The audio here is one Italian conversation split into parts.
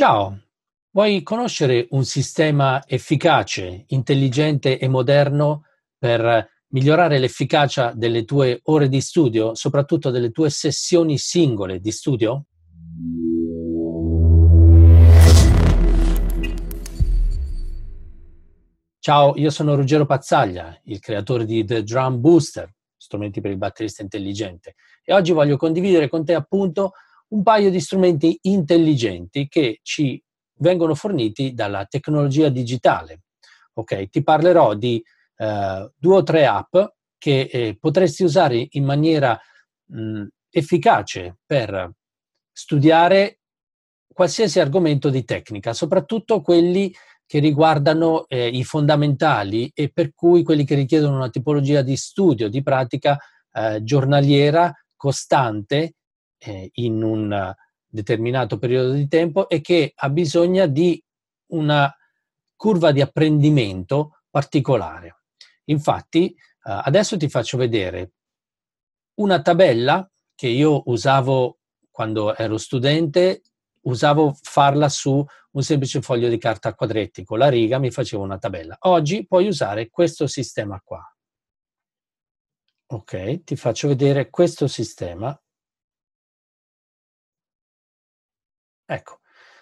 Ciao, vuoi conoscere un sistema efficace, intelligente e moderno per migliorare l'efficacia delle tue ore di studio, soprattutto delle tue sessioni singole di studio? Ciao, io sono Ruggero Pazzaglia, il creatore di The Drum Booster, strumenti per il batterista intelligente, e oggi voglio condividere con te appunto un paio di strumenti intelligenti che ci vengono forniti dalla tecnologia digitale. Ok, ti parlerò di eh, due o tre app che eh, potresti usare in maniera mh, efficace per studiare qualsiasi argomento di tecnica, soprattutto quelli che riguardano eh, i fondamentali e per cui quelli che richiedono una tipologia di studio, di pratica eh, giornaliera, costante eh, in un determinato periodo di tempo e che ha bisogno di una curva di apprendimento particolare. Infatti, eh, adesso ti faccio vedere una tabella che io usavo quando ero studente, usavo farla su un semplice foglio di carta a quadretti, con la riga mi facevo una tabella. Oggi puoi usare questo sistema qua. Ok, ti faccio vedere questo sistema Ecco,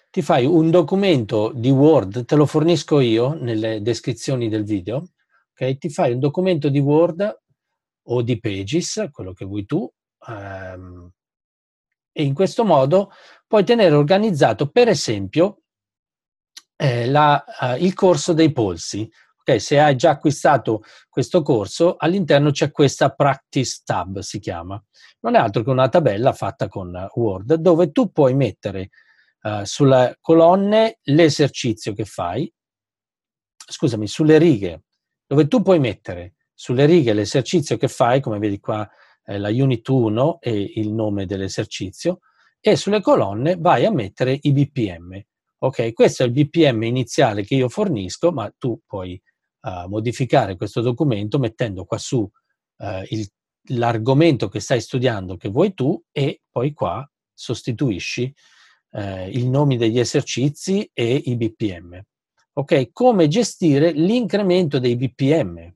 ti fai un documento di Word, te lo fornisco io nelle descrizioni del video, ok? Ti fai un documento di Word o di Pages, quello che vuoi tu, ehm, e in questo modo puoi tenere organizzato, per esempio, eh, la, eh, il corso dei polsi. Okay, se hai già acquistato questo corso, all'interno c'è questa Practice Tab, si chiama. Non è altro che una tabella fatta con Word, dove tu puoi mettere uh, sulle colonne l'esercizio che fai, scusami, sulle righe, dove tu puoi mettere sulle righe l'esercizio che fai, come vedi qua eh, la unit 1 e il nome dell'esercizio, e sulle colonne vai a mettere i BPM. Ok, questo è il BPM iniziale che io fornisco, ma tu puoi uh, modificare questo documento mettendo qua su uh, il, l'argomento che stai studiando che vuoi tu e poi qua sostituisci eh, i nomi degli esercizi e i BPM. Ok, come gestire l'incremento dei BPM?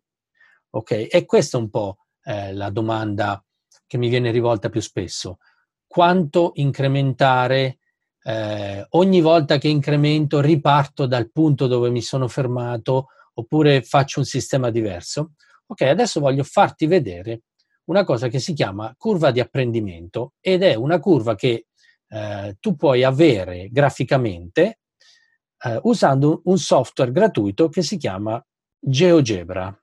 Ok, e questa è un po' eh, la domanda che mi viene rivolta più spesso. Quanto incrementare eh, ogni volta che incremento riparto dal punto dove mi sono fermato oppure faccio un sistema diverso? Ok, adesso voglio farti vedere una cosa che si chiama curva di apprendimento ed è una curva che eh, tu puoi avere graficamente eh, usando un software gratuito che si chiama GeoGebra.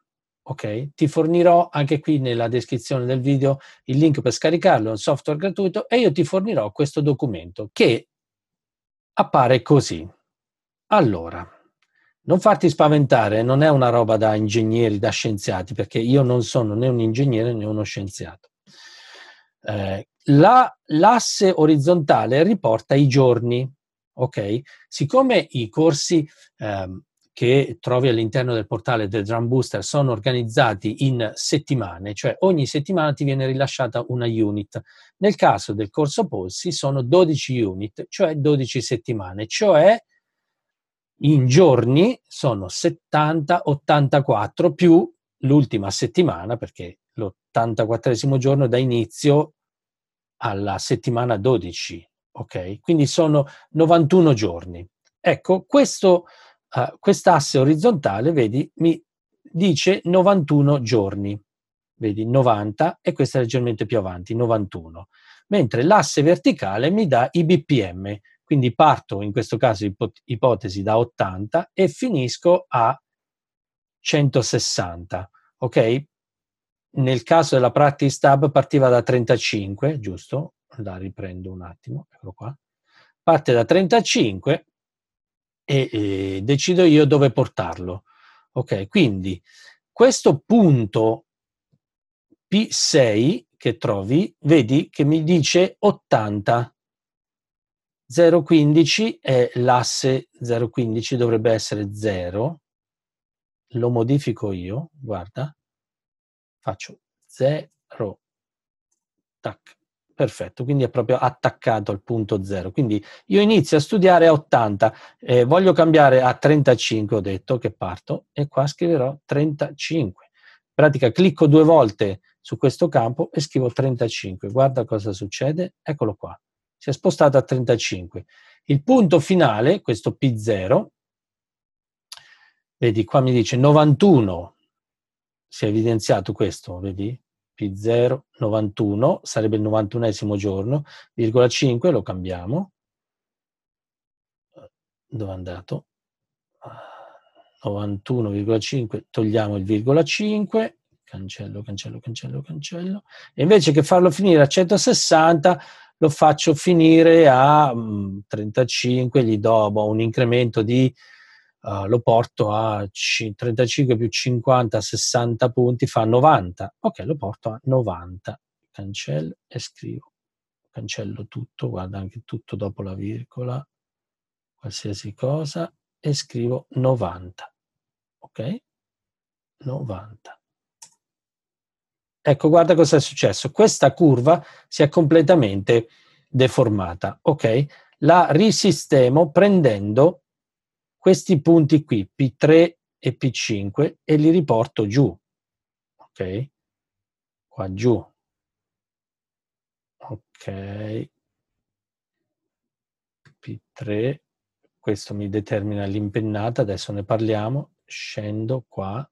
Ok? Ti fornirò anche qui nella descrizione del video il link per scaricarlo, è un software gratuito e io ti fornirò questo documento che appare così. Allora, non farti spaventare, non è una roba da ingegneri, da scienziati, perché io non sono né un ingegnere né uno scienziato. Eh, la, l'asse orizzontale riporta i giorni, ok? Siccome i corsi ehm, che trovi all'interno del portale del Drum Booster sono organizzati in settimane, cioè ogni settimana ti viene rilasciata una unit. Nel caso del corso Polsi sono 12 unit, cioè 12 settimane, cioè in giorni sono 70-84 più l'ultima settimana, perché l'84 giorno da inizio alla settimana 12, ok? Quindi sono 91 giorni. Ecco, questo, uh, quest'asse orizzontale, vedi, mi dice 91 giorni. Vedi, 90 e questa è leggermente più avanti, 91. Mentre l'asse verticale mi dà i BPM, quindi parto in questo caso ipot- ipotesi da 80 e finisco a 160. Ok? Nel caso della practice tab partiva da 35, giusto? La riprendo un attimo, eccolo qua. Parte da 35 e, e decido io dove portarlo. Ok, quindi questo punto P6 che trovi, vedi che mi dice 80. 0,15 è l'asse 0,15, dovrebbe essere 0. Lo modifico io, guarda faccio 0, tac, perfetto, quindi è proprio attaccato al punto zero. Quindi io inizio a studiare a 80, eh, voglio cambiare a 35, ho detto che parto, e qua scriverò 35. In pratica clicco due volte su questo campo e scrivo 35. Guarda cosa succede, eccolo qua, si è spostato a 35. Il punto finale, questo P0, vedi qua mi dice 91, si è evidenziato questo, vedi? P0, 91, sarebbe il 91esimo giorno, virgola 5, lo cambiamo. Dove è andato? 91,5, togliamo il virgola 5, cancello, cancello, cancello, cancello, e invece che farlo finire a 160, lo faccio finire a 35, mm, gli do boh, un incremento di uh, lo porto a c- 35 più 50, 60 punti, fa 90. Ok, lo porto a 90. Cancello e scrivo. Cancello tutto, guarda anche tutto dopo la virgola, qualsiasi cosa, e scrivo 90. Ok? 90. Ecco, guarda cosa è successo. Questa curva si è completamente deformata. Ok? La risistemo prendendo questi punti qui, P3 e P5, e li riporto giù. Ok? Qua giù. Ok. P3, questo mi determina l'impennata, adesso ne parliamo. Scendo qua,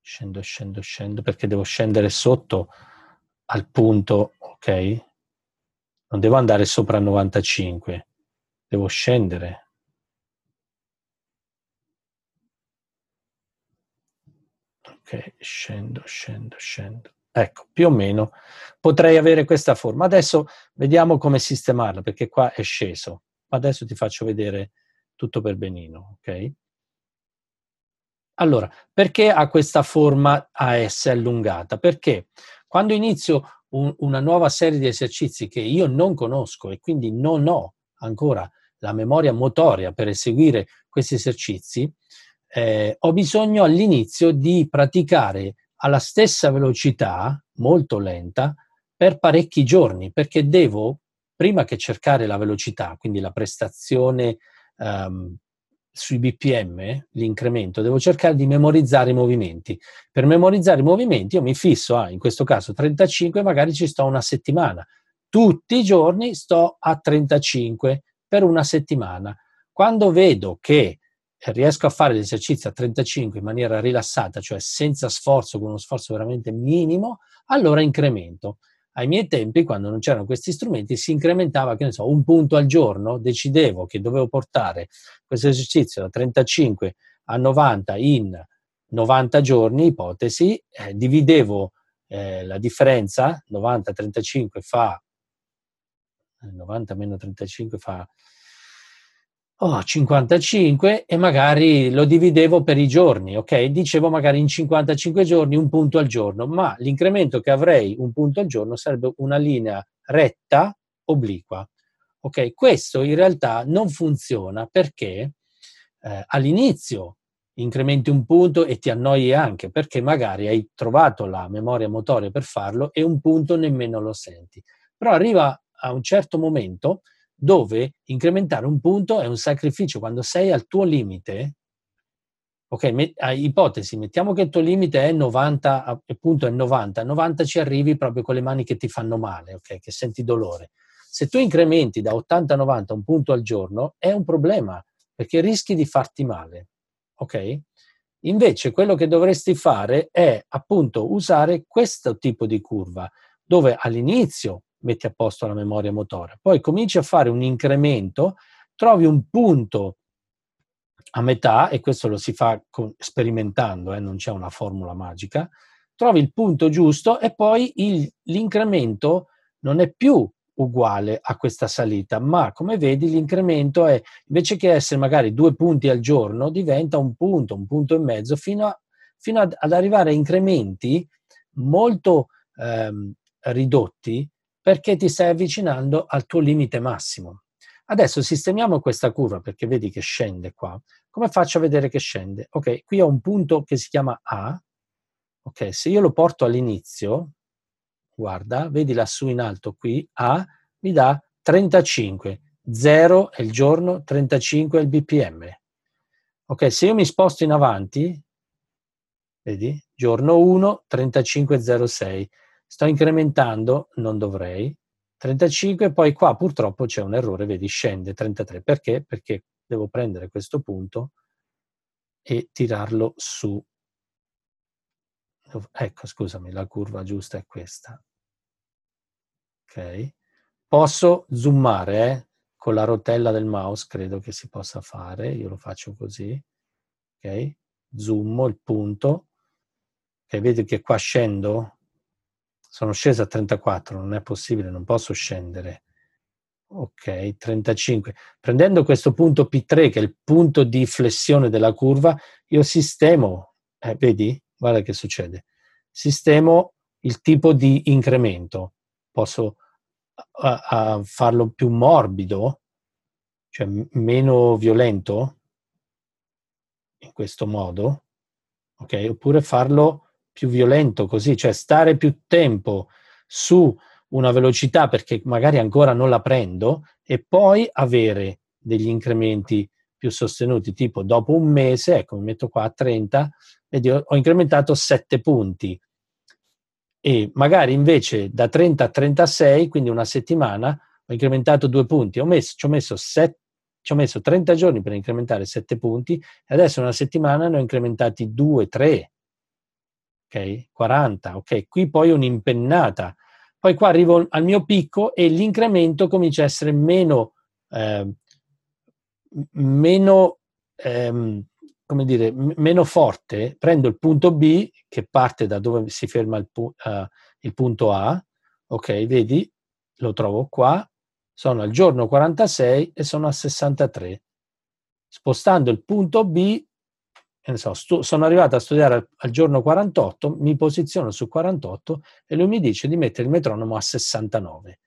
scendo, scendo, scendo, perché devo scendere sotto al punto, ok? Non devo andare sopra 95, devo scendere Ok, scendo, scendo, scendo. Ecco, più o meno potrei avere questa forma. Adesso vediamo come sistemarla, perché qua è sceso. Adesso ti faccio vedere tutto per benino, ok? Allora, perché ha questa forma AS allungata? Perché quando inizio un, una nuova serie di esercizi che io non conosco e quindi non ho ancora la memoria motoria per eseguire questi esercizi, eh, ho bisogno all'inizio di praticare alla stessa velocità, molto lenta, per parecchi giorni, perché devo, prima che cercare la velocità, quindi la prestazione um, sui BPM, l'incremento, devo cercare di memorizzare i movimenti. Per memorizzare i movimenti io mi fisso a, in questo caso, 35, magari ci sto una settimana. Tutti i giorni sto a 35 per una settimana. Quando vedo che riesco a fare l'esercizio a 35 in maniera rilassata, cioè senza sforzo, con uno sforzo veramente minimo, allora incremento. Ai miei tempi, quando non c'erano questi strumenti, si incrementava, che ne so, un punto al giorno, decidevo che dovevo portare questo esercizio da 35 a 90 in 90 giorni, ipotesi, eh, dividevo eh, la differenza, 90-35 fa 90 eh, meno 35 fa oh, 55 e magari lo dividevo per i giorni, ok? Dicevo magari in 55 giorni un punto al giorno, ma l'incremento che avrei un punto al giorno sarebbe una linea retta obliqua. Ok, questo in realtà non funziona perché eh, all'inizio incrementi un punto e ti annoi anche perché magari hai trovato la memoria motoria per farlo e un punto nemmeno lo senti. Però arriva a un certo momento dove incrementare un punto è un sacrificio quando sei al tuo limite. Ok, met- ipotesi, mettiamo che il tuo limite è 90, il punto è 90, 90 ci arrivi proprio con le mani che ti fanno male, ok, che senti dolore. Se tu incrementi da 80 a 90 un punto al giorno, è un problema, perché rischi di farti male, ok? Invece quello che dovresti fare è appunto usare questo tipo di curva, dove all'inizio metti a posto la memoria motoria. Poi cominci a fare un incremento, trovi un punto a metà, e questo lo si fa con, sperimentando, eh, non c'è una formula magica, trovi il punto giusto e poi il, l'incremento non è più uguale a questa salita, ma come vedi l'incremento è, invece che essere magari due punti al giorno, diventa un punto, un punto e mezzo, fino, a, fino ad, ad, arrivare a incrementi molto ehm, ridotti perché ti stai avvicinando al tuo limite massimo. Adesso sistemiamo questa curva perché vedi che scende qua. Come faccio a vedere che scende? Ok, qui ho un punto che si chiama A. Ok, se io lo porto all'inizio, guarda, vedi lassù in alto qui, A, mi dà 35. 0 è il giorno, 35 è il BPM. Ok, se io mi sposto in avanti, vedi, giorno 1, 35,06. Sto incrementando, non dovrei, 35, poi qua purtroppo c'è un errore, vedi, scende 33. Perché? Perché devo prendere questo punto e tirarlo su. Ecco, scusami, la curva giusta è questa. Ok? Posso zoomare, eh? Con la rotella del mouse credo che si possa fare, io lo faccio così. Ok? Zoom il punto. Ok, vedi che qua scendo? Sono sceso a 34, non è possibile, non posso scendere. Ok, 35. Prendendo questo punto P3, che è il punto di flessione della curva, io sistemo, eh, vedi? Guarda che succede. Sistemo il tipo di incremento. Posso a, a farlo più morbido, cioè meno violento, in questo modo, ok? Oppure farlo più violento così, cioè stare più tempo su una velocità perché magari ancora non la prendo e poi avere degli incrementi più sostenuti, tipo dopo un mese, ecco, mi metto qua a 30, vedi, ho incrementato 7 punti. E magari invece da 30 a 36, quindi una settimana, ho incrementato due punti, ho messo, ci, ho messo set, ci ho messo 30 giorni per incrementare 7 punti e adesso in una settimana ne ho incrementati 2, 3, ok? 40, ok? Qui poi un'impennata poi qua arrivo al mio picco e l'incremento comincia a essere meno, eh, meno, ehm, come dire, m- meno forte. Prendo il punto B che parte da dove si ferma il, pu- uh, il punto A, ok, vedi, lo trovo qua, sono al giorno 46 e sono a 63. Spostando il punto B so, stu- sono arrivato a studiare al, al, giorno 48, mi posiziono su 48 e lui mi dice di mettere il metronomo a 69.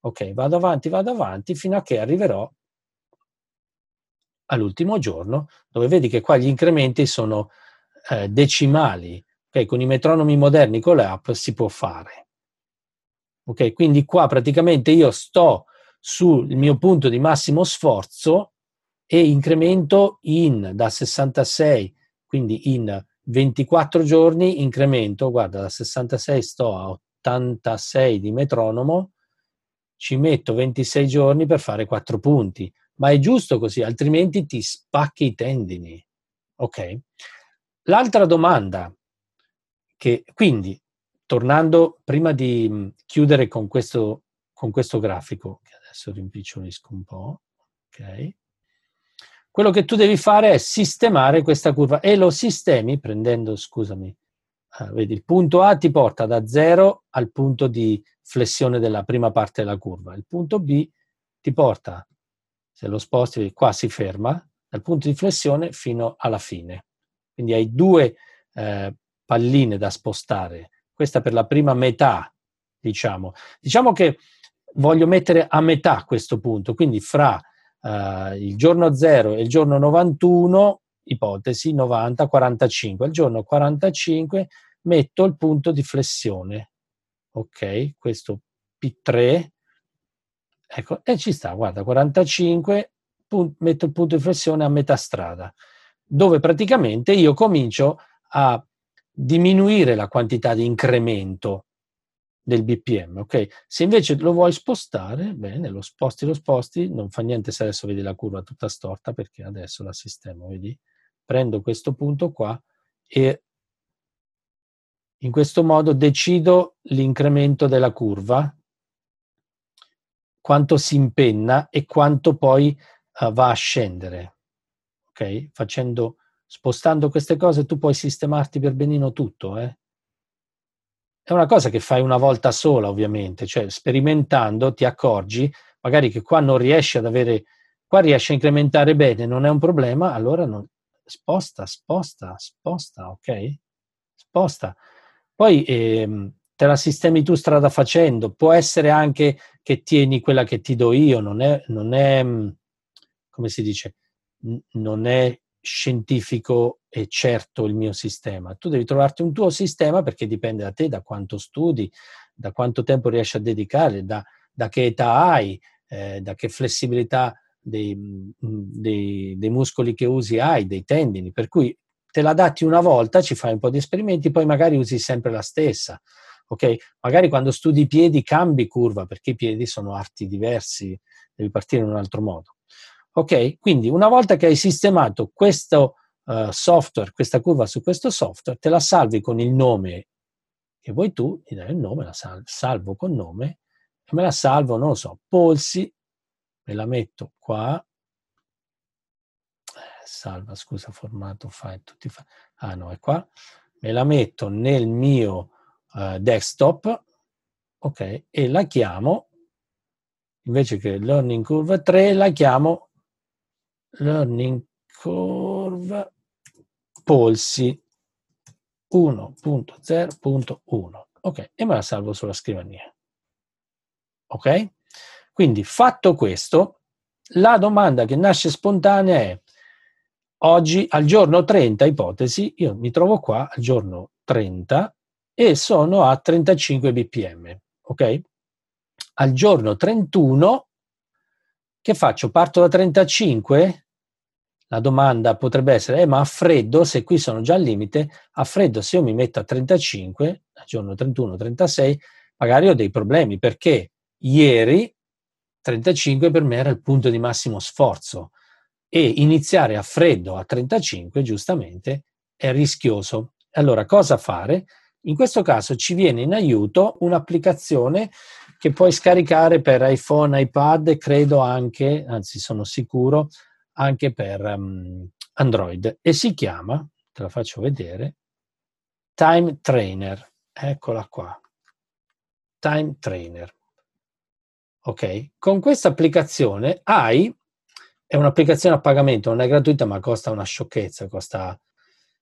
Ok, vado avanti, vado avanti fino a che arriverò all'ultimo giorno, dove vedi che qua gli incrementi sono eh, decimali. Okay, con i metronomi moderni, con le app si può fare. Ok, quindi qua praticamente io sto sul mio punto di massimo sforzo e incremento in da 66 quindi in 24 giorni incremento, guarda, da 66 sto a 86 di metronomo, ci metto 26 giorni per fare 4 punti. Ma è giusto così, altrimenti ti spacchi i tendini. Ok? L'altra domanda, che quindi, tornando, prima di chiudere con questo, con questo grafico, che adesso rimpicciolisco un po', ok? Quello che tu devi fare è sistemare questa curva e lo sistemi prendendo, scusami, uh, vedi, il punto A ti porta da 0 al punto di flessione della prima parte della curva, il punto B ti porta, se lo sposti, qua si ferma, dal punto di flessione fino alla fine. Quindi hai due eh, palline da spostare, questa per la prima metà, diciamo. Diciamo che voglio mettere a metà questo punto, quindi fra uh, il giorno 0 e il giorno 91, ipotesi 90, 45. Al giorno 45 metto il punto di flessione. Ok, questo P3, ecco, e ci sta, guarda, 45, pun- metto il punto di flessione a metà strada, dove praticamente io comincio a diminuire la quantità di incremento del BPM, ok? Se invece lo vuoi spostare, bene, lo sposti, lo sposti, non fa niente se adesso vedi la curva tutta storta perché adesso la sistemo, vedi? Prendo questo punto qua e in questo modo decido l'incremento della curva, quanto si impenna e quanto poi uh, va a scendere, ok? Facendo, spostando queste cose tu puoi sistemarti per benino tutto, eh? È una cosa che fai una volta sola, ovviamente, cioè sperimentando ti accorgi magari che qua non riesci ad avere, qua riesci a incrementare bene, non è un problema, allora non, sposta, sposta, sposta, ok? Sposta. Poi ehm, te la sistemi tu strada facendo, può essere anche che tieni quella che ti do io, non è, non è come si dice, non è scientifico è certo il mio sistema. Tu devi trovarti un tuo sistema perché dipende da te, da quanto studi, da quanto tempo riesci a dedicare, da, da che età hai, eh, da che flessibilità dei, mm, dei, dei, muscoli che usi hai, dei tendini. Per cui te la dati una volta, ci fai un po' di esperimenti, poi magari usi sempre la stessa. Ok? Magari quando studi i piedi cambi curva perché i piedi sono arti diversi, devi partire in un altro modo. Ok? Quindi una volta che hai sistemato questo uh, software, questa curva su questo software, te la salvi con il nome che vuoi tu, gli dai il nome, la salvo, salvo con nome e me la salvo, non lo so, polsi, me la metto qua, eh, salva, scusa, formato file, tutti fa- ah no, è qua, me la metto nel mio uh, desktop, ok, e la chiamo, invece che learning curve 3, la chiamo learning curve polsi 1.0.1. Ok, e me la salvo sulla scrivania. Ok? Quindi fatto questo, la domanda che nasce spontanea è oggi al giorno 30, ipotesi, io mi trovo qua al giorno 30 e sono a 35 bpm, ok? Al giorno 31 che faccio? Parto da 35? La domanda potrebbe essere, eh, ma a freddo, se qui sono già al limite, a freddo se io mi metto a 35, al giorno 31, 36, magari ho dei problemi, perché ieri 35 per me era il punto di massimo sforzo e iniziare a freddo a 35, giustamente, è rischioso. Allora, cosa fare? In questo caso ci viene in aiuto un'applicazione che puoi scaricare per iPhone, iPad e credo anche, anzi sono sicuro, anche per um, Android e si chiama, te la faccio vedere, Time Trainer. Eccola qua. Time Trainer. Ok? Con questa applicazione hai, è un'applicazione a pagamento, non è gratuita ma costa una sciocchezza, costa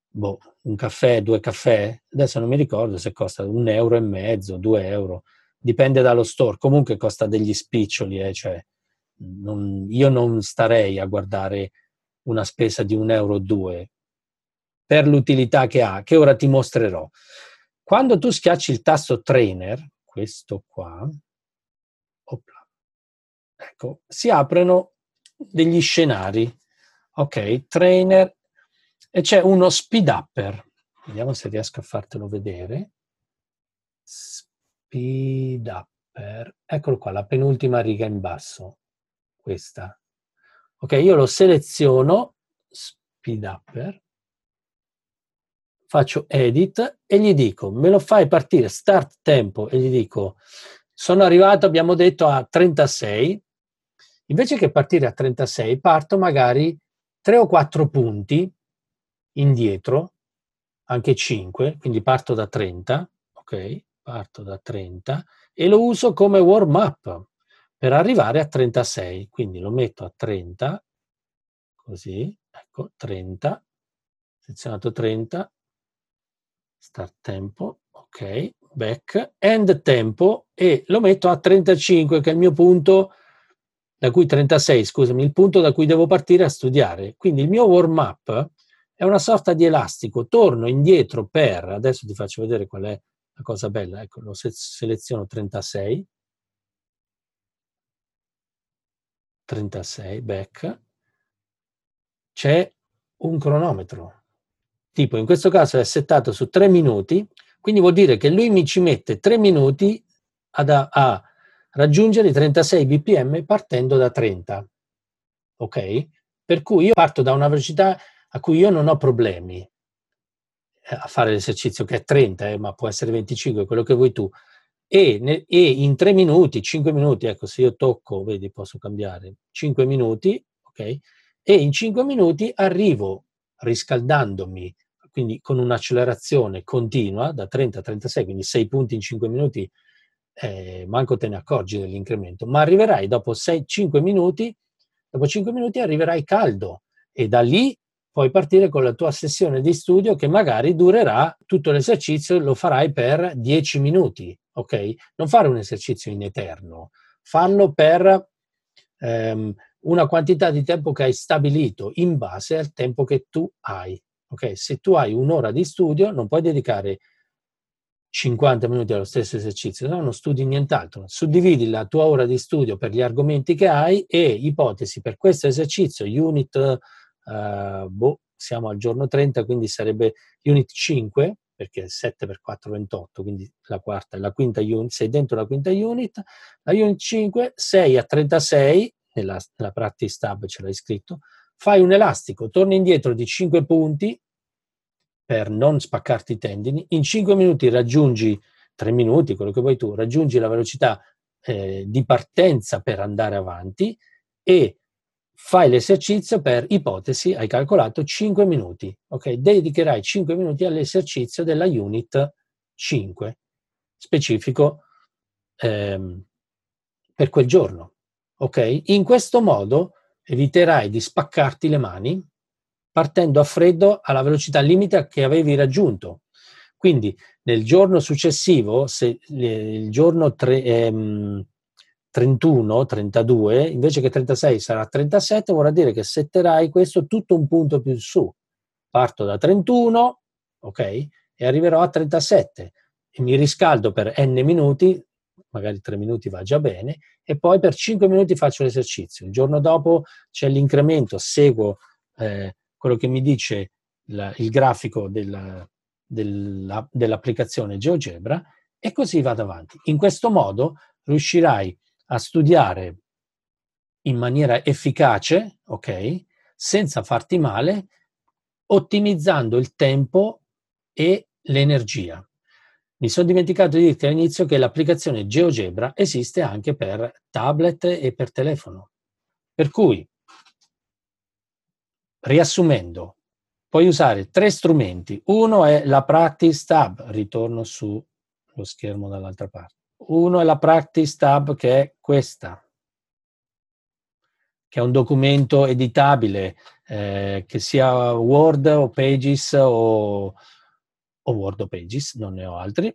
boh, un caffè, due caffè, adesso non mi ricordo se costa un euro e mezzo, due euro, dipende dallo store, comunque costa degli spiccioli, eh, cioè non, io non starei a guardare una spesa di un euro o due per l'utilità che ha, che ora ti mostrerò. Quando tu schiacci il tasto trainer, questo qua, opla, ecco, si aprono degli scenari. Ok, trainer, e c'è uno speed upper. Vediamo se riesco a fartelo vedere. Speed upper, eccolo qua, la penultima riga in basso questa. Ok, io lo seleziono, speed upper, faccio edit e gli dico, me lo fai partire, start tempo, e gli dico, sono arrivato, abbiamo detto, a 36, invece che partire a 36, parto magari 3 o 4 punti indietro, anche 5, quindi parto da 30, ok? Parto da 30 e lo uso come warm up per arrivare a 36. Quindi lo metto a 30, così, ecco, 30, selezionato 30, start tempo, ok, back, end tempo e lo metto a 35 che è il mio punto da cui 36, scusami, il punto da cui devo partire a studiare. Quindi il mio warm up è una sorta di elastico, torno indietro per, adesso ti faccio vedere qual è la cosa bella, ecco, lo seleziono 36, 36, back, c'è un cronometro. Tipo, in questo caso è settato su 3 minuti, quindi vuol dire che lui mi ci mette 3 minuti ad, a, raggiungere i 36 bpm partendo da 30. Ok? Per cui io parto da una velocità a cui io non ho problemi eh, a fare l'esercizio che è 30, eh, ma può essere 25, quello che vuoi tu e, ne, e, in tre minuti, cinque minuti, ecco se io tocco, vedi posso cambiare, cinque minuti, ok? E in cinque minuti arrivo riscaldandomi, quindi con un'accelerazione continua da 30 a 36, quindi sei punti in cinque minuti, eh, manco te ne accorgi dell'incremento, ma arriverai dopo 6, 5 minuti, dopo 5 minuti arriverai caldo e da lì puoi partire con la tua sessione di studio che magari durerà tutto l'esercizio, lo farai per 10 minuti, ok? Non fare un esercizio in eterno, farlo per ehm, una quantità di tempo che hai stabilito in base al tempo che tu hai, Ok? Se tu hai un'ora di studio, non puoi dedicare 50 minuti allo stesso esercizio, no, non studi nient'altro. Suddividi la tua ora di studio per gli argomenti che hai e ipotesi per questo esercizio, unit, uh, boh, siamo al giorno 30, quindi sarebbe unit 5, perché 7 per 4 28, quindi la quarta e la quinta unit, sei dentro la quinta unit, la unit 5, 6 a 36, nella, nella practice tab ce l'hai scritto, fai un elastico, torni indietro di 5 punti per non spaccarti i tendini, in 5 minuti raggiungi, 3 minuti, quello che vuoi tu, raggiungi la velocità eh, di partenza per andare avanti e fai l'esercizio per ipotesi, hai calcolato 5 minuti, ok? Dedicherai 5 minuti all'esercizio della unit 5, specifico ehm, per quel giorno, ok? In questo modo eviterai di spaccarti le mani partendo a freddo alla velocità limite che avevi raggiunto. Quindi nel giorno successivo, se il giorno tre, ehm, 31, 32, invece che 36 sarà 37, vorrà dire che setterai questo tutto un punto più su. Parto da 31, ok, e arriverò a 37 e mi riscaldo per n minuti, magari 3 minuti va già bene, e poi per 5 minuti faccio l'esercizio. Il giorno dopo c'è l'incremento, seguo eh, quello che mi dice la, il grafico della, della, dell'applicazione GeoGebra e così vado avanti. In questo modo riuscirai a studiare in maniera efficace, ok, senza farti male, ottimizzando il tempo e l'energia. Mi sono dimenticato di dirti all'inizio che l'applicazione GeoGebra esiste anche per tablet e per telefono. Per cui, riassumendo, puoi usare tre strumenti. Uno è la Practice Tab, ritorno sullo schermo dall'altra parte. Uno è la Practice Tab che è questa, che è un documento editabile, eh, che sia Word o Pages o o Word o Pages, non ne ho altri.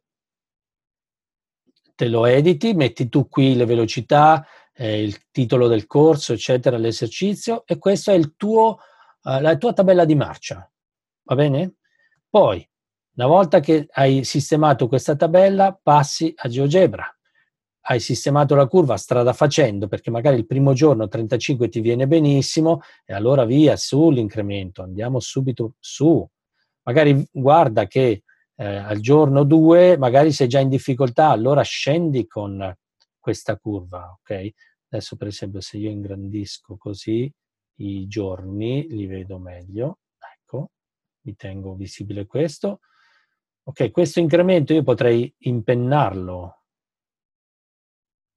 Te lo editi, metti tu qui le velocità, eh, il titolo del corso, eccetera, l'esercizio e questa è tuo, eh, la tua tabella di marcia. Va bene? Poi, una volta che hai sistemato questa tabella, passi a GeoGebra. Hai sistemato la curva strada facendo, perché magari il primo giorno 35 ti viene benissimo, e allora via sull'incremento, andiamo subito su magari guarda che eh, al giorno 2 magari sei già in difficoltà, allora scendi con questa curva, ok? Adesso per esempio se io ingrandisco così i giorni li vedo meglio, ecco, mi tengo visibile questo. Ok, questo incremento io potrei impennarlo,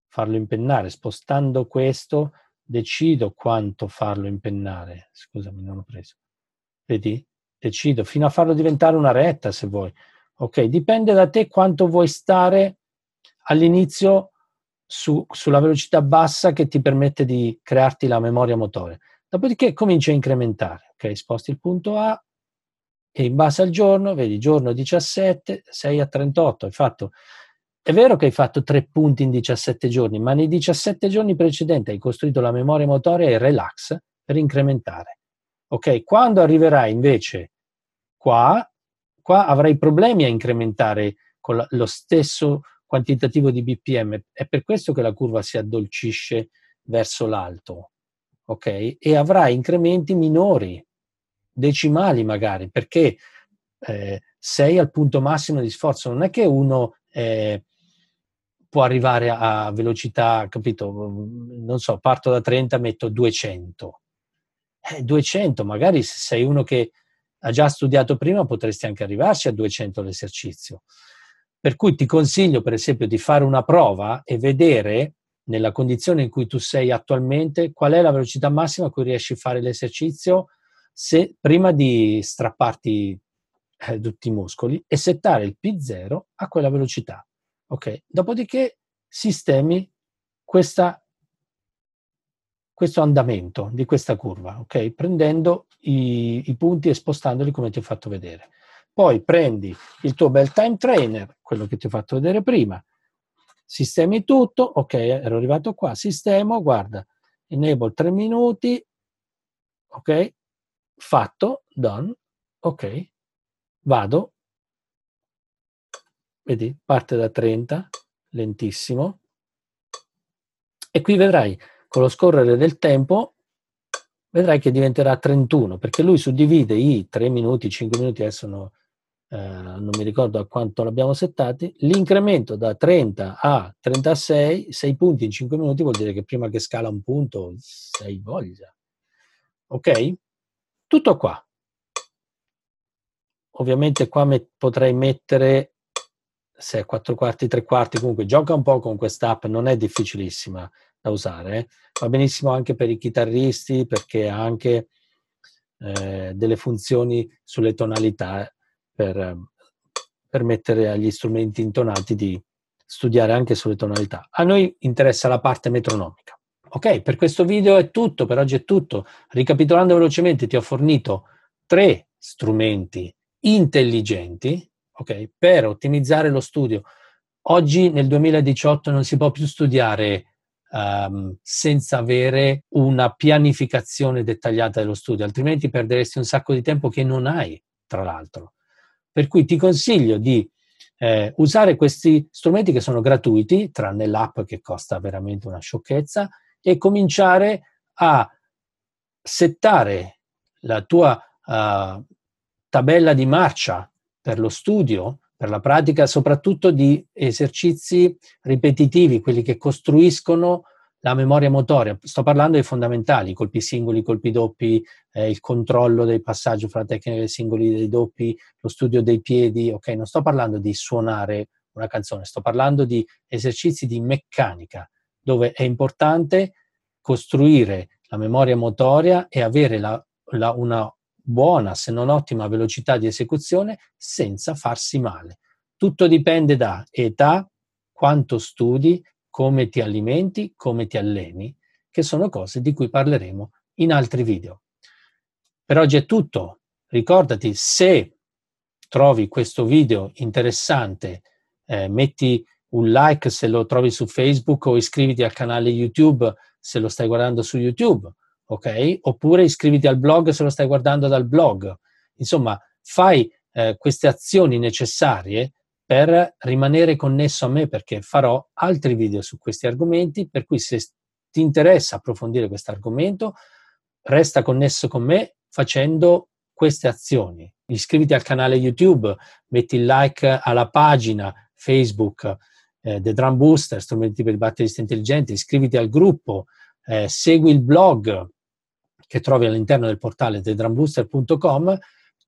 farlo impennare, spostando questo decido quanto farlo impennare. Scusami, non ho preso. Vedi? decido, fino a farlo diventare una retta se vuoi. Ok, dipende da te quanto vuoi stare all'inizio su, sulla velocità bassa che ti permette di crearti la memoria motore. Dopodiché cominci a incrementare. Ok, sposti il punto A e in base al giorno, vedi, giorno 17, 6 a 38. Hai fatto, è vero che hai fatto tre punti in 17 giorni, ma nei 17 giorni precedenti hai costruito la memoria motore e il relax per incrementare. Ok, quando arriverai invece qua, qua avrai problemi a incrementare con lo stesso quantitativo di BPM. È per questo che la curva si addolcisce verso l'alto, ok? E avrai incrementi minori, decimali magari, perché eh, sei al punto massimo di sforzo. Non è che uno eh, può arrivare a velocità, capito? Non so, parto da 30, metto 200 eh, 200, magari se sei uno che ha già studiato prima potresti anche arrivarci a 200 l'esercizio. Per cui ti consiglio per esempio di fare una prova e vedere nella condizione in cui tu sei attualmente qual è la velocità massima a cui riesci a fare l'esercizio se, prima di strapparti eh, tutti i muscoli e settare il P0 a quella velocità. Ok? Dopodiché sistemi questa questo andamento di questa curva, ok? Prendendo i, i, punti e spostandoli come ti ho fatto vedere. Poi prendi il tuo bel time trainer, quello che ti ho fatto vedere prima, sistemi tutto, ok, ero arrivato qua, sistemo, guarda, enable 3 minuti, ok, fatto, done, Ok, vado, vedi, parte da 30, lentissimo, e qui vedrai, con lo scorrere del tempo, vedrai che diventerà 31, perché lui suddivide i 3 minuti, 5 minuti, adesso no, eh, non mi ricordo a quanto l'abbiamo settati, l'incremento da 30 a 36, 6 punti in 5 minuti vuol dire che prima che scala un punto, sei voglia. Ok? Tutto qua. Ovviamente qua met- potrei mettere, se è 4 quarti, 3 quarti, comunque gioca un po' con quest'app, non è difficilissima da usare. Eh? Va benissimo anche per i chitarristi perché ha anche eh, delle funzioni sulle tonalità per permettere agli strumenti intonati di studiare anche sulle tonalità. A noi interessa la parte metronomica. Ok, per questo video è tutto, per oggi è tutto. Ricapitolando velocemente, ti ho fornito tre strumenti intelligenti okay, per ottimizzare lo studio. Oggi nel 2018 non si può più studiare um, senza avere una pianificazione dettagliata dello studio, altrimenti perderesti un sacco di tempo che non hai, tra l'altro. Per cui ti consiglio di eh, usare questi strumenti che sono gratuiti, tranne l'app che costa veramente una sciocchezza, e cominciare a settare la tua uh, tabella di marcia per lo studio, per la pratica, soprattutto di esercizi ripetitivi, quelli che costruiscono la memoria motoria, sto parlando dei fondamentali, colpi singoli, colpi doppi, eh, il controllo del passaggio fra tecniche dei singoli e dei doppi, lo studio dei piedi, ok? Non sto parlando di suonare una canzone, sto parlando di esercizi di meccanica, dove è importante costruire la memoria motoria e avere la, la, una buona, se non ottima velocità di esecuzione senza farsi male. Tutto dipende da età, quanto studi, come ti alimenti, come ti alleni, che sono cose di cui parleremo in altri video. Per oggi è tutto. Ricordati, se trovi questo video interessante, eh, metti un like se lo trovi su Facebook o iscriviti al canale YouTube se lo stai guardando su YouTube, ok? Oppure iscriviti al blog se lo stai guardando dal blog. Insomma, fai eh, queste azioni necessarie per rimanere connesso a me perché farò altri video su questi argomenti, per cui se ti interessa approfondire questo argomento, resta connesso con me facendo queste azioni. Iscriviti al canale YouTube, metti il like alla pagina Facebook eh, The Drum Booster, strumenti per i batteristi intelligenti, iscriviti al gruppo, eh, segui il blog che trovi all'interno del portale thedrumbooster.com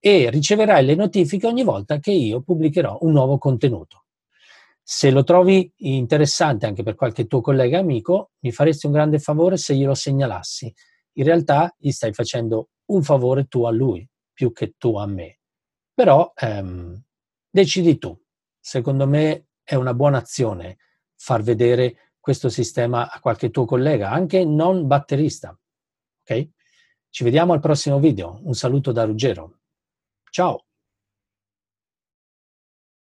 e riceverai le notifiche ogni volta che io pubblicherò un nuovo contenuto. Se lo trovi interessante anche per qualche tuo collega amico, mi faresti un grande favore se glielo segnalassi. In realtà gli stai facendo un favore tu a lui, più che tu a me. Però ehm, decidi tu. Secondo me è una buona azione far vedere questo sistema a qualche tuo collega, anche non batterista. Ok? Ci vediamo al prossimo video. Un saluto da Ruggero. Ciao!